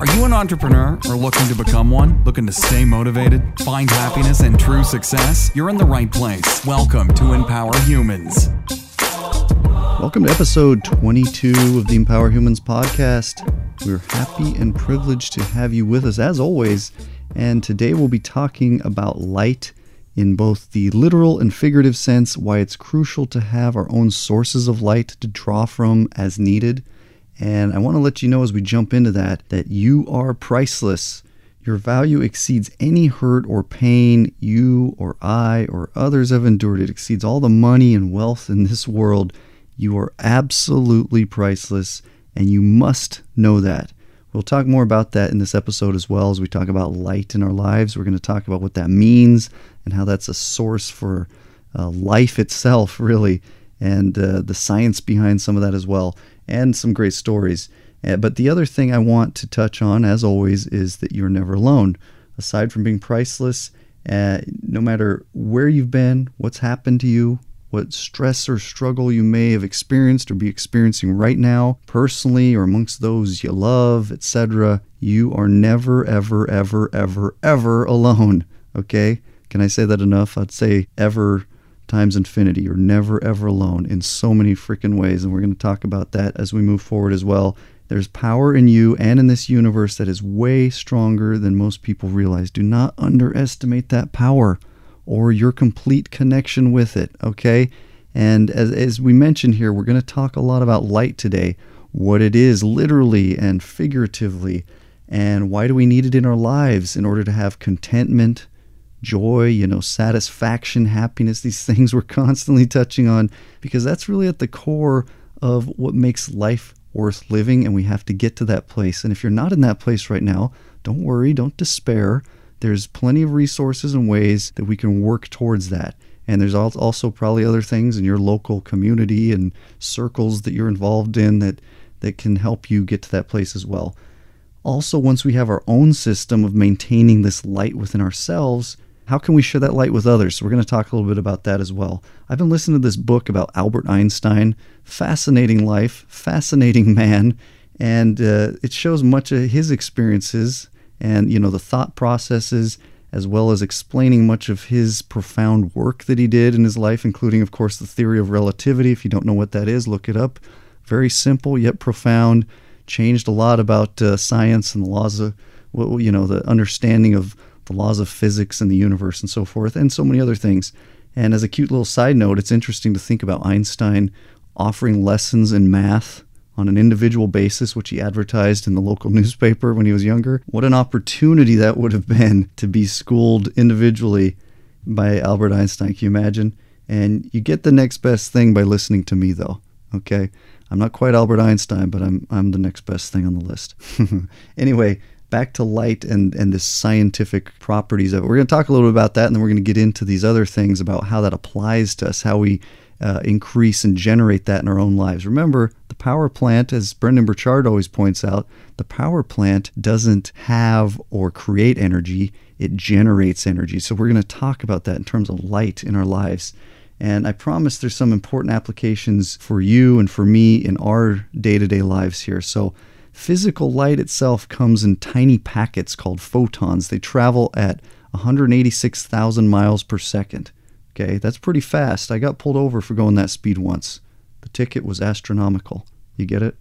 Are you an entrepreneur or looking to become one? Looking to stay motivated, find happiness and true success? You're in the right place. Welcome to Empower Humans. Welcome to episode 22 of the Empower Humans podcast. We're happy and privileged to have you with us as always. And today we'll be talking about light in both the literal and figurative sense, why it's crucial to have our own sources of light to draw from as needed and I want to let you know as we jump into that that you are priceless. Your value exceeds any hurt or pain you or I or others have endured. It exceeds all the money and wealth in this world. You are absolutely priceless, and you must know that. We'll talk more about that in this episode as well as we talk about light in our lives. We're going to talk about what that means and how that's a source for uh, life itself, really, and uh, the science behind some of that as well and some great stories. Uh, but the other thing I want to touch on, as always, is that you're never alone. Aside from being priceless, uh, no matter where you've been, what's happened to you, what stress or struggle you may have experienced or be experiencing right now, personally or amongst those you love, etc., you are never, ever, ever, ever, ever alone. Okay? Can I say that enough? I'd say ever times infinity. You're never ever alone in so many freaking ways. And we're going to talk about that as we move forward as well. There's power in you and in this universe that is way stronger than most people realize. Do not underestimate that power or your complete connection with it, okay? And as, as we mentioned here, we're going to talk a lot about light today, what it is literally and figuratively, and why do we need it in our lives in order to have contentment, joy, you know, satisfaction, happiness, these things we're constantly touching on because that's really at the core of what makes life worth living. And we have to get to that place. And if you're not in that place right now, don't worry, don't despair. There's plenty of resources and ways that we can work towards that. And there's also probably other things in your local community and circles that you're involved in that, that can help you get to that place as well. Also, once we have our own system of maintaining this light within ourselves, how can we share that light with others? So we're going to talk a little bit about that as well. I've been listening to this book about Albert Einstein. Fascinating life, fascinating man, and uh, it shows much of his experiences and you know the thought processes as well as explaining much of his profound work that he did in his life, including, of course, the theory of relativity. If you don't know what that is, look it up. Very simple yet profound. Changed a lot about uh, science and the laws of, you know, the understanding of the laws of physics and the universe and so forth, and so many other things. And as a cute little side note, it's interesting to think about Einstein offering lessons in math on an individual basis, which he advertised in the local newspaper when he was younger. What an opportunity that would have been to be schooled individually by Albert Einstein. Can you imagine? And you get the next best thing by listening to me, though. Okay? I'm not quite Albert Einstein, but I'm, I'm the next best thing on the list. anyway, back to light and and the scientific properties of it. We're going to talk a little bit about that, and then we're going to get into these other things about how that applies to us, how we uh, increase and generate that in our own lives. Remember, the power plant, as Brendon Burchard always points out, the power plant doesn't have or create energy; it generates energy. So we're going to talk about that in terms of light in our lives. And I promise there's some important applications for you and for me in our day to day lives here. So Physical light itself comes in tiny packets called photons. They travel at 186,000 miles per second. Okay, that's pretty fast. I got pulled over for going that speed once. The ticket was astronomical. You get it?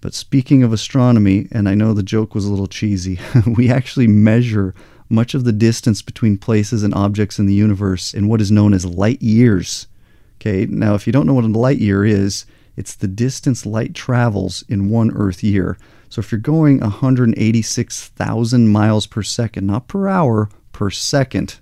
But speaking of astronomy, and I know the joke was a little cheesy, we actually measure much of the distance between places and objects in the universe in what is known as light years. Okay, now if you don't know what a light year is, it's the distance light travels in one Earth year. So if you're going 186,000 miles per second, not per hour, per second,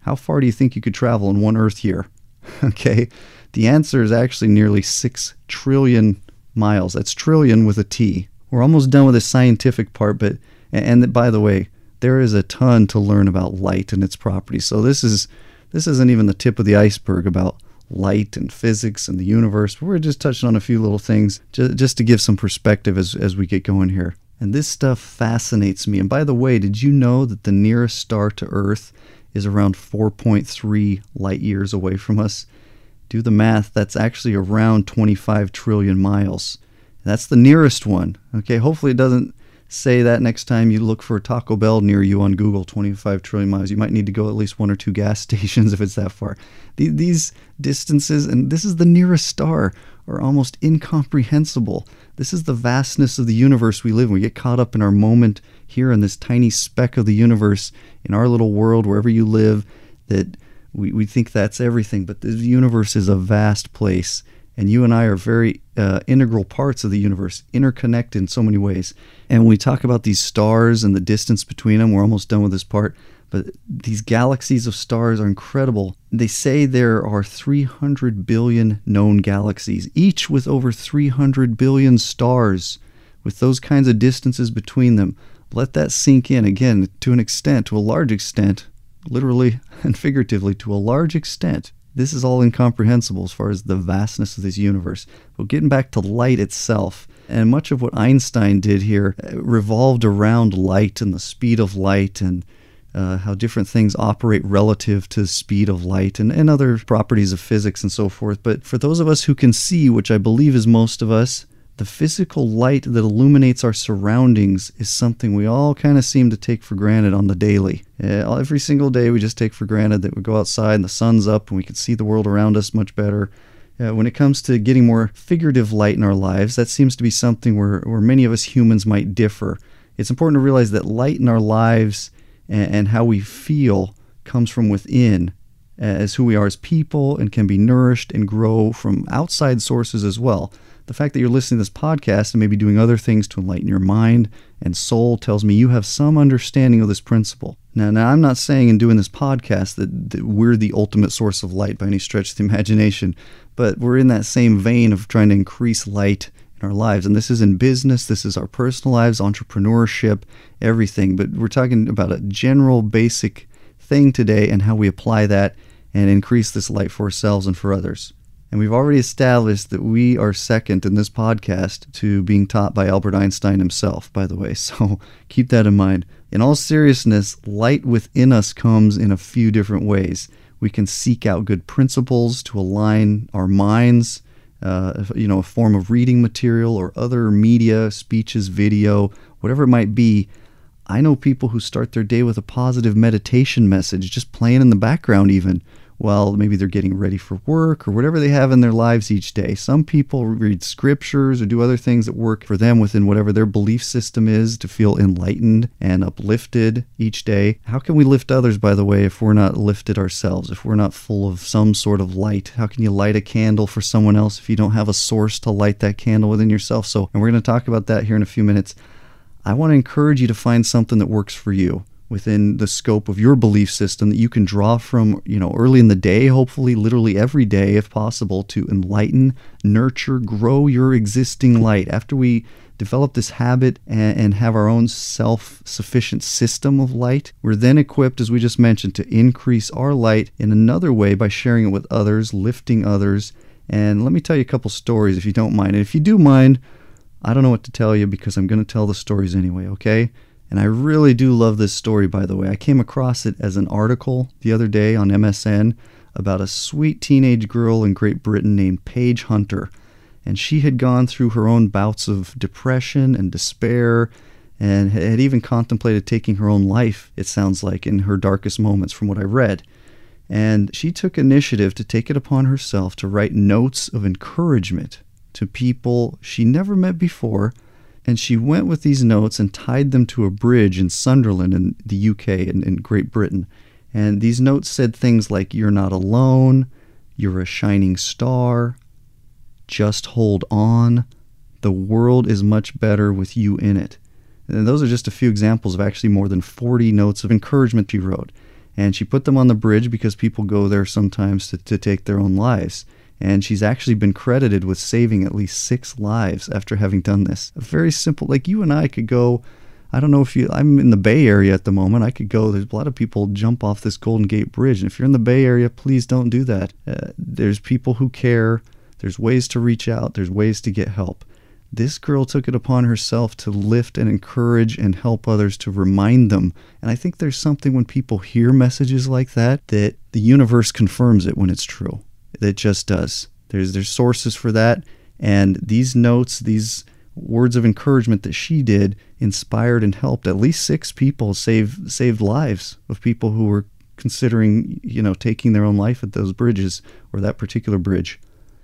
how far do you think you could travel in one Earth year? okay, the answer is actually nearly 6 trillion miles. That's trillion with a T. We're almost done with the scientific part, but, and by the way, there is a ton to learn about light and its properties. So this is this isn't even the tip of the iceberg about light and physics and the universe. We're just touching on a few little things just, just to give some perspective as, as we get going here. And this stuff fascinates me. And by the way, did you know that the nearest star to Earth is around 4.3 light years away from us? Do the math, that's actually around 25 trillion miles. That's the nearest one. Okay, hopefully it doesn't say that next time you look for a Taco Bell near you on Google, 25 trillion miles. You might need to go at least one or two gas stations if it's that far. These distances, and this is the nearest star, are almost incomprehensible. This is the vastness of the universe we live in. We get caught up in our moment here in this tiny speck of the universe, in our little world, wherever you live, that we, we think that's everything. But the universe is a vast place and you and I are very uh, integral parts of the universe, interconnected in so many ways. And when we talk about these stars and the distance between them, we're almost done with this part. But these galaxies of stars are incredible. They say there are 300 billion known galaxies, each with over 300 billion stars, with those kinds of distances between them. Let that sink in again to an extent, to a large extent, literally and figuratively, to a large extent this is all incomprehensible as far as the vastness of this universe. But getting back to light itself, and much of what Einstein did here uh, revolved around light and the speed of light and uh, how different things operate relative to the speed of light and, and other properties of physics and so forth. But for those of us who can see, which I believe is most of us, the physical light that illuminates our surroundings is something we all kind of seem to take for granted on the daily. Every single day, we just take for granted that we go outside and the sun's up and we can see the world around us much better. When it comes to getting more figurative light in our lives, that seems to be something where, where many of us humans might differ. It's important to realize that light in our lives and, and how we feel comes from within as who we are as people and can be nourished and grow from outside sources as well. The fact that you're listening to this podcast and maybe doing other things to enlighten your mind and soul tells me you have some understanding of this principle. Now, now I'm not saying in doing this podcast that, that we're the ultimate source of light by any stretch of the imagination, but we're in that same vein of trying to increase light in our lives. And this is in business, this is our personal lives, entrepreneurship, everything. But we're talking about a general basic thing today and how we apply that and increase this light for ourselves and for others. And we've already established that we are second in this podcast to being taught by Albert Einstein himself, by the way. So keep that in mind. In all seriousness, light within us comes in a few different ways. We can seek out good principles to align our minds, uh, you know, a form of reading material or other media, speeches, video, whatever it might be. I know people who start their day with a positive meditation message just playing in the background, even while maybe they're getting ready for work or whatever they have in their lives each day. Some people read scriptures or do other things that work for them within whatever their belief system is to feel enlightened and uplifted each day. How can we lift others, by the way, if we're not lifted ourselves, if we're not full of some sort of light? How can you light a candle for someone else if you don't have a source to light that candle within yourself? So, and we're going to talk about that here in a few minutes. I want to encourage you to find something that works for you within the scope of your belief system that you can draw from, you know, early in the day, hopefully literally every day if possible to enlighten, nurture, grow your existing light. After we develop this habit and, and have our own self-sufficient system of light, we're then equipped as we just mentioned to increase our light in another way by sharing it with others, lifting others. And let me tell you a couple stories if you don't mind. And if you do mind, I don't know what to tell you because I'm going to tell the stories anyway, okay? And I really do love this story, by the way. I came across it as an article the other day on MSN about a sweet teenage girl in Great Britain named Paige Hunter. And she had gone through her own bouts of depression and despair and had even contemplated taking her own life, it sounds like, in her darkest moments, from what I read. And she took initiative to take it upon herself to write notes of encouragement to people she never met before and she went with these notes and tied them to a bridge in Sunderland in the UK and in, in Great Britain. And these notes said things like, You're not alone, you're a shining star, just hold on, the world is much better with you in it. And those are just a few examples of actually more than 40 notes of encouragement she wrote. And she put them on the bridge because people go there sometimes to, to take their own lives and she's actually been credited with saving at least six lives after having done this. A very simple, like you and I could go. I don't know if you, I'm in the Bay Area at the moment. I could go, there's a lot of people jump off this Golden Gate Bridge. And if you're in the Bay Area, please don't do that. Uh, there's people who care. There's ways to reach out. There's ways to get help. This girl took it upon herself to lift and encourage and help others to remind them. And I think there's something when people hear messages like that, that the universe confirms it when it's true. It just does. There's there's sources for that, and these notes, these words of encouragement that she did inspired and helped at least six people save saved lives of people who were considering, you know, taking their own life at those bridges or that particular bridge.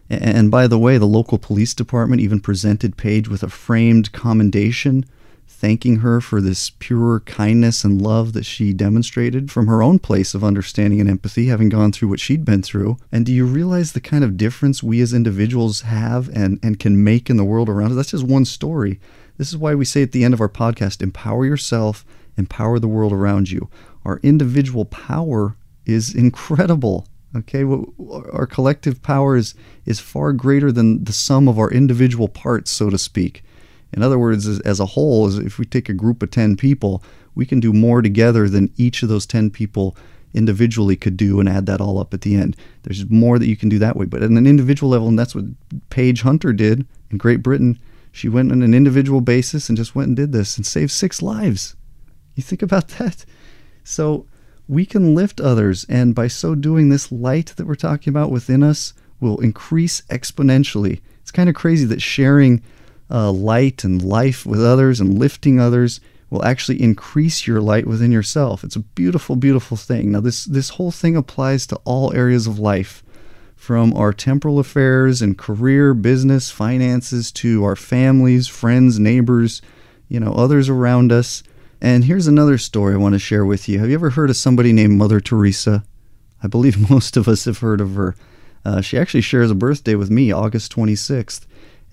And by the way, the local police department even presented Paige with a framed commendation thanking her for this pure kindness and love that she demonstrated from her own place of understanding and empathy, having gone through what she'd been through. And do you realize the kind of difference we as individuals have and, and can make in the world around us? That's just one story. This is why we say at the end of our podcast empower yourself, empower the world around you. Our individual power is incredible. Okay, our collective power is, is far greater than the sum of our individual parts, so to speak. In other words, as, as a whole, if we take a group of 10 people, we can do more together than each of those 10 people individually could do and add that all up at the end. There's more that you can do that way. But at an individual level, and that's what Paige Hunter did in Great Britain, she went on an individual basis and just went and did this and saved six lives. You think about that? So we can lift others, and by so doing, this light that we're talking about within us will increase exponentially. It's kind of crazy that sharing uh, light and life with others and lifting others will actually increase your light within yourself. It's a beautiful, beautiful thing. Now, this, this whole thing applies to all areas of life, from our temporal affairs and career, business, finances, to our families, friends, neighbors, you know, others around us. And here's another story I want to share with you. Have you ever heard of somebody named Mother Teresa? I believe most of us have heard of her. Uh, she actually shares a birthday with me, August 26th.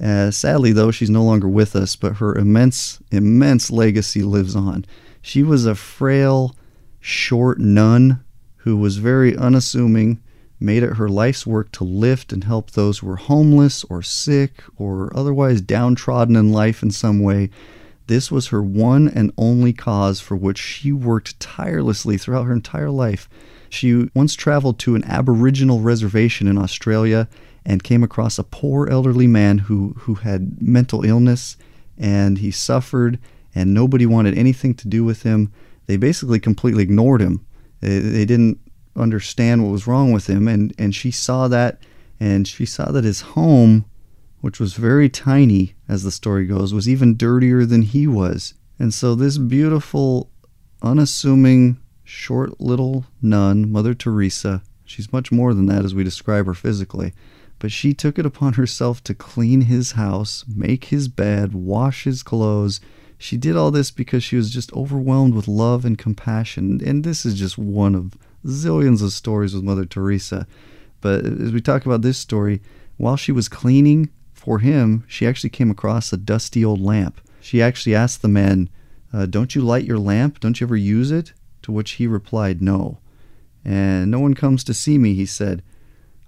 Uh, sadly, though, she's no longer with us, but her immense, immense legacy lives on. She was a frail, short nun who was very unassuming, made it her life's work to lift and help those who were homeless or sick or otherwise downtrodden in life in some way. This was her one and only cause for which she worked tirelessly throughout her entire life. She once traveled to an Aboriginal reservation in Australia and came across a poor elderly man who, who had mental illness and he suffered and nobody wanted anything to do with him. They basically completely ignored him. They, they didn't understand what was wrong with him and, and she saw that and she saw that his home, which was very tiny as the story goes, was even dirtier than he was. And so this beautiful, unassuming, short little nun, Mother Teresa, she's much more than that as we describe her physically but she took it upon herself to clean his house, make his bed, wash his clothes. She did all this because she was just overwhelmed with love and compassion. And this is just one of zillions of stories with Mother Teresa. But as we talk about this story, while she was cleaning for him, she actually came across a dusty old lamp. She actually asked the man, uh, Don't you light your lamp? Don't you ever use it? To which he replied, No. And no one comes to see me, he said.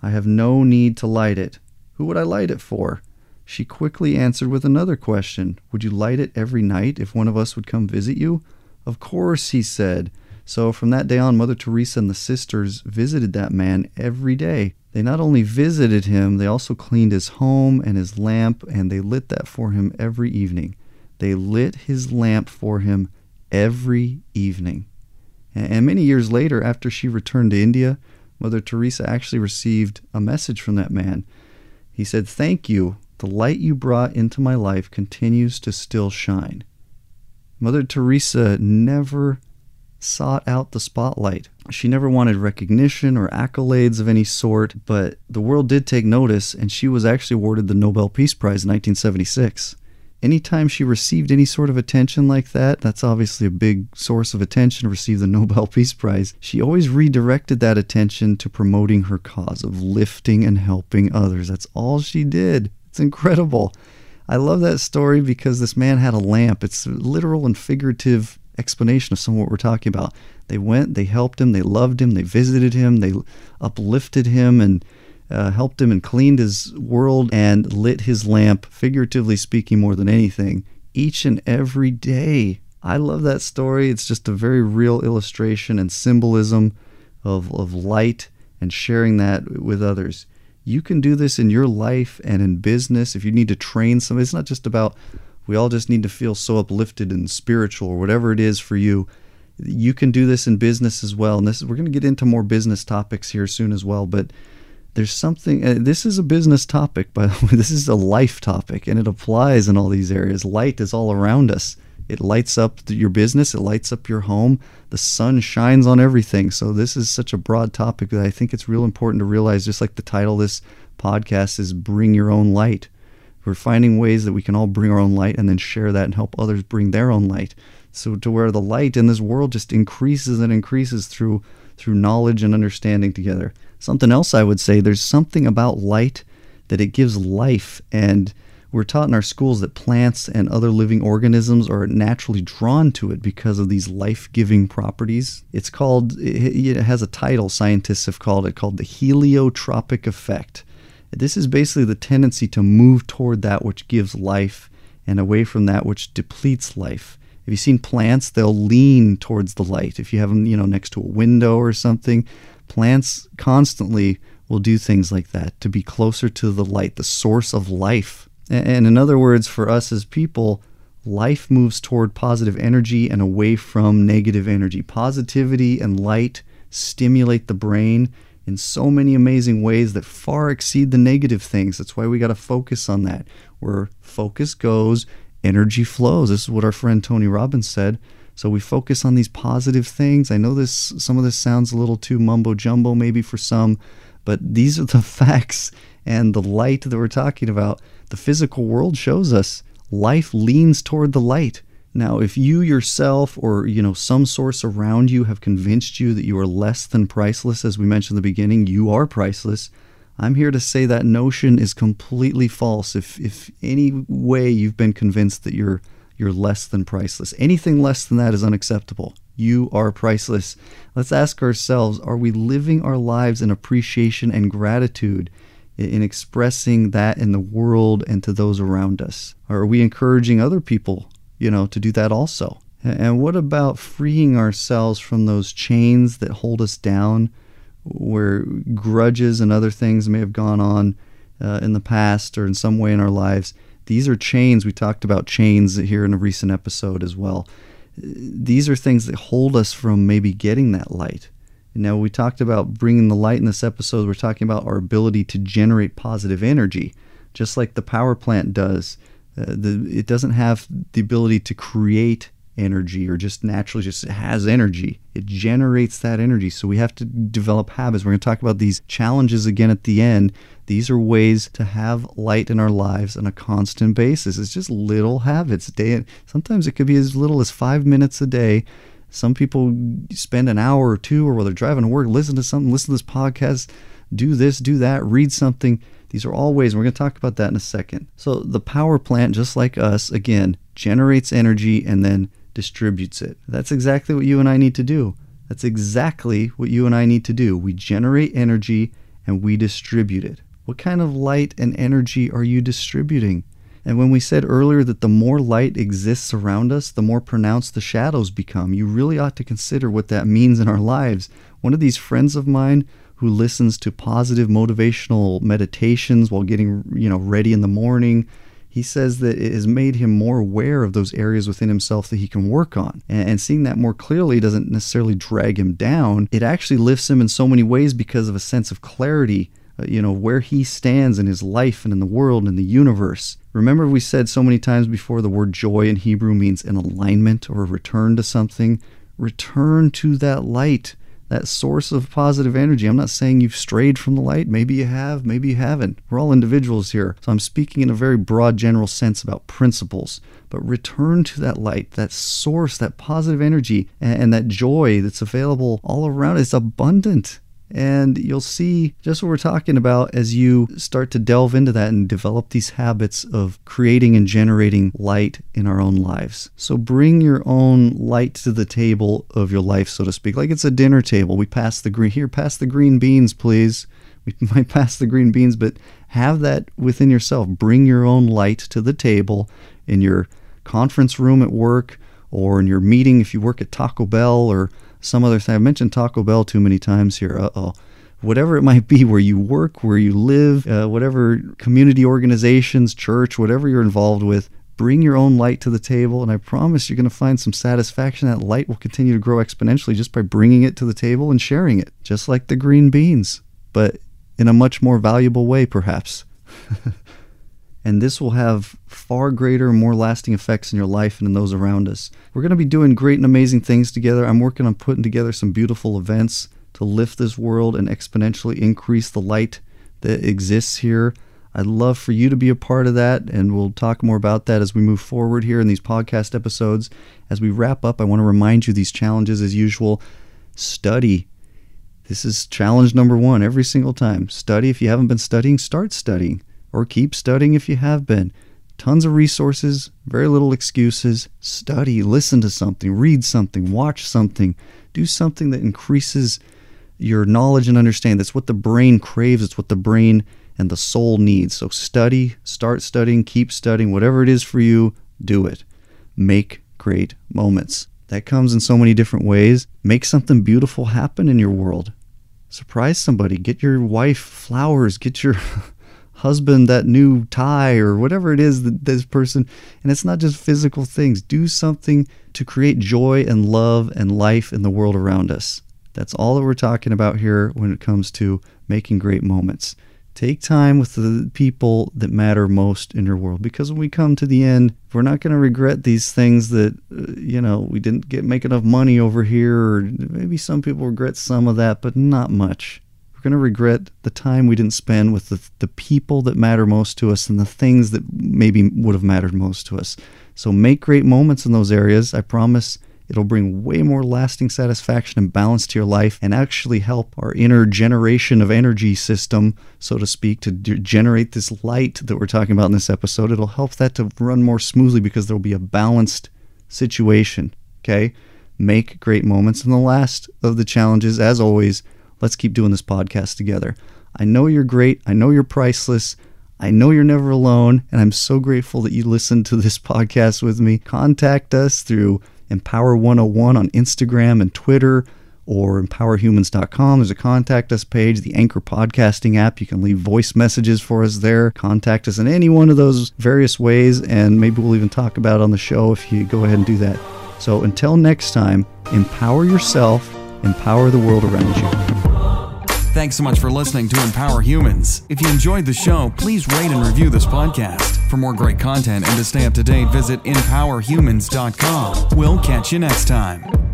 I have no need to light it. Who would I light it for? She quickly answered with another question Would you light it every night if one of us would come visit you? Of course, he said. So from that day on, Mother Teresa and the sisters visited that man every day. They not only visited him, they also cleaned his home and his lamp, and they lit that for him every evening. They lit his lamp for him every evening. And many years later, after she returned to India, Mother Teresa actually received a message from that man. He said, Thank you. The light you brought into my life continues to still shine. Mother Teresa never sought out the spotlight. She never wanted recognition or accolades of any sort, but the world did take notice, and she was actually awarded the Nobel Peace Prize in 1976 anytime she received any sort of attention like that, that's obviously a big source of attention received the Nobel Peace Prize, she always redirected that attention to promoting her cause of lifting and helping others. That's all she did. It's incredible. I love that story because this man had a lamp. It's a literal and figurative explanation of some of what we're talking about. They went, they helped him, they loved him, they visited him, they uplifted him, and uh, helped him and cleaned his world and lit his lamp, figuratively speaking, more than anything, each and every day. I love that story. It's just a very real illustration and symbolism of, of light and sharing that with others. You can do this in your life and in business. If you need to train somebody, it's not just about we all just need to feel so uplifted and spiritual or whatever it is for you. You can do this in business as well. And this we're going to get into more business topics here soon as well, but there's something, uh, this is a business topic, by the way. This is a life topic, and it applies in all these areas. Light is all around us. It lights up your business, it lights up your home. The sun shines on everything. So, this is such a broad topic that I think it's real important to realize, just like the title of this podcast is Bring Your Own Light. We're finding ways that we can all bring our own light and then share that and help others bring their own light. So, to where the light in this world just increases and increases through through knowledge and understanding together. Something else I would say there's something about light that it gives life and we're taught in our schools that plants and other living organisms are naturally drawn to it because of these life-giving properties. It's called it has a title scientists have called it called the heliotropic effect. This is basically the tendency to move toward that which gives life and away from that which depletes life. Have you seen plants? They'll lean towards the light. If you have them, you know, next to a window or something, plants constantly will do things like that to be closer to the light, the source of life. And in other words, for us as people, life moves toward positive energy and away from negative energy. Positivity and light stimulate the brain in so many amazing ways that far exceed the negative things. That's why we got to focus on that. Where focus goes, energy flows. This is what our friend Tony Robbins said. So we focus on these positive things. I know this some of this sounds a little too mumbo jumbo maybe for some, but these are the facts and the light that we're talking about. The physical world shows us life leans toward the light. Now, if you yourself or you know some source around you have convinced you that you are less than priceless as we mentioned in the beginning, you are priceless I'm here to say that notion is completely false. If if any way you've been convinced that you're you're less than priceless, anything less than that is unacceptable. You are priceless. Let's ask ourselves, are we living our lives in appreciation and gratitude in expressing that in the world and to those around us? Are we encouraging other people, you know, to do that also? And what about freeing ourselves from those chains that hold us down? where grudges and other things may have gone on uh, in the past or in some way in our lives. These are chains. We talked about chains here in a recent episode as well. These are things that hold us from maybe getting that light. Now, we talked about bringing the light in this episode. We're talking about our ability to generate positive energy, just like the power plant does. Uh, the, it doesn't have the ability to create energy or just naturally just has energy. It generates that energy. So we have to develop habits. We're going to talk about these challenges again at the end. These are ways to have light in our lives on a constant basis. It's just little habits. Day sometimes it could be as little as 5 minutes a day. Some people spend an hour or two or while they're driving to work, listen to something, listen to this podcast, do this, do that, read something. These are all ways. We're going to talk about that in a second. So, the power plant, just like us, again, generates energy and then distributes it. That's exactly what you and I need to do. That's exactly what you and I need to do. We generate energy and we distribute it. What kind of light and energy are you distributing? And when we said earlier that the more light exists around us, the more pronounced the shadows become, you really ought to consider what that means in our lives. One of these friends of mine who listens to positive motivational meditations while getting, you know, ready in the morning, he says that it has made him more aware of those areas within himself that he can work on. And, seeing that more clearly doesn't necessarily drag him down. It actually lifts him in so many ways because of a sense of clarity, uh, you know, where he stands in his life and in the world and the universe. Remember, we said so many times before the word joy in Hebrew means an alignment or a return to something. Return to that light that source of positive energy. I'm not saying you've strayed from the light. Maybe you have, maybe you haven't. We're all individuals here. So I'm speaking in a very broad, general sense about principles. But return to that light, that source, that positive energy, and, that joy that's available all around. It's abundant. And you'll see just what we're talking about as you start to delve into that and develop these habits of creating and generating light in our own lives. So bring your own light to the table of your life, so to speak. Like it's a dinner table. We pass the green here, pass the green beans, please. We might pass the green beans, but have that within yourself. Bring your own light to the table in your conference room at work or in your meeting if you work at Taco Bell or some other thing. I've mentioned Taco Bell too many times here. Uh oh. Whatever it might be, where you work, where you live, uh, whatever community organizations, church, whatever you're involved with, bring your own light to the table. And I promise you're going to find some satisfaction. That light will continue to grow exponentially just by bringing it to the table and sharing it, just like the green beans. But in a much more valuable way, perhaps. and this will have far greater, more lasting effects in your life and in those around us. We're going to be doing great and amazing things together. I'm working on putting together some beautiful events to lift this world and exponentially increase the light that exists here. I'd love for you to be a part of that, and we'll talk more about that as we move forward here in these podcast episodes. As we wrap up, I want to remind you these challenges as usual. Study. This is challenge number one every single time. Study. If you haven't been studying, start studying, or keep studying if you have been. Tons of resources, very little excuses. Study, listen to something, read something, watch something, do something that increases your knowledge and understanding. That's what the brain craves, it's what the brain and the soul needs. So study, start studying, keep studying, whatever it is for you, do it. Make great moments. That comes in so many different ways. Make something beautiful happen in your world. Surprise somebody. Get your wife flowers. Get your husband that new tie or whatever it is that this person. And it's not just physical things. Do something to create joy and love and life in the world around us. That's all that we're talking about here when it comes to making great moments. Take time with the people that matter most in your world because when we come to the end, we're not going to regret these things that, uh, you know, we didn't get make enough money over here, or maybe some people regret some of that, but not much. We're going to regret the time we didn't spend with the, the people that matter most to us and the things that maybe would have mattered most to us. So make great moments in those areas. I promise It'll bring way more lasting satisfaction and balance to your life and actually help our inner generation of energy system, so to speak, to d- generate this light that we're talking about in this episode. It'll help that to run more smoothly because there'll be a balanced situation. Okay? Make great moments. And the last of the challenges, as always, let's keep doing this podcast together. I know you're great. I know you're priceless. I know you're never alone, and I'm so grateful that you listened to this podcast with me. Contact us through Empower 101 on Instagram and Twitter or empowerhumans.com. There's a contact us page, the Anchor podcasting app. You can leave voice messages for us there. Contact us in any one of those various ways, and maybe we'll even talk about it on the show if you go ahead and do that. So until next time, empower yourself, empower the world around you. Thanks so much for listening to Empower Humans. If you enjoyed the show, please rate and review this podcast. For more great content and to stay up to date, visit empowerhumans.com. We'll catch you next time.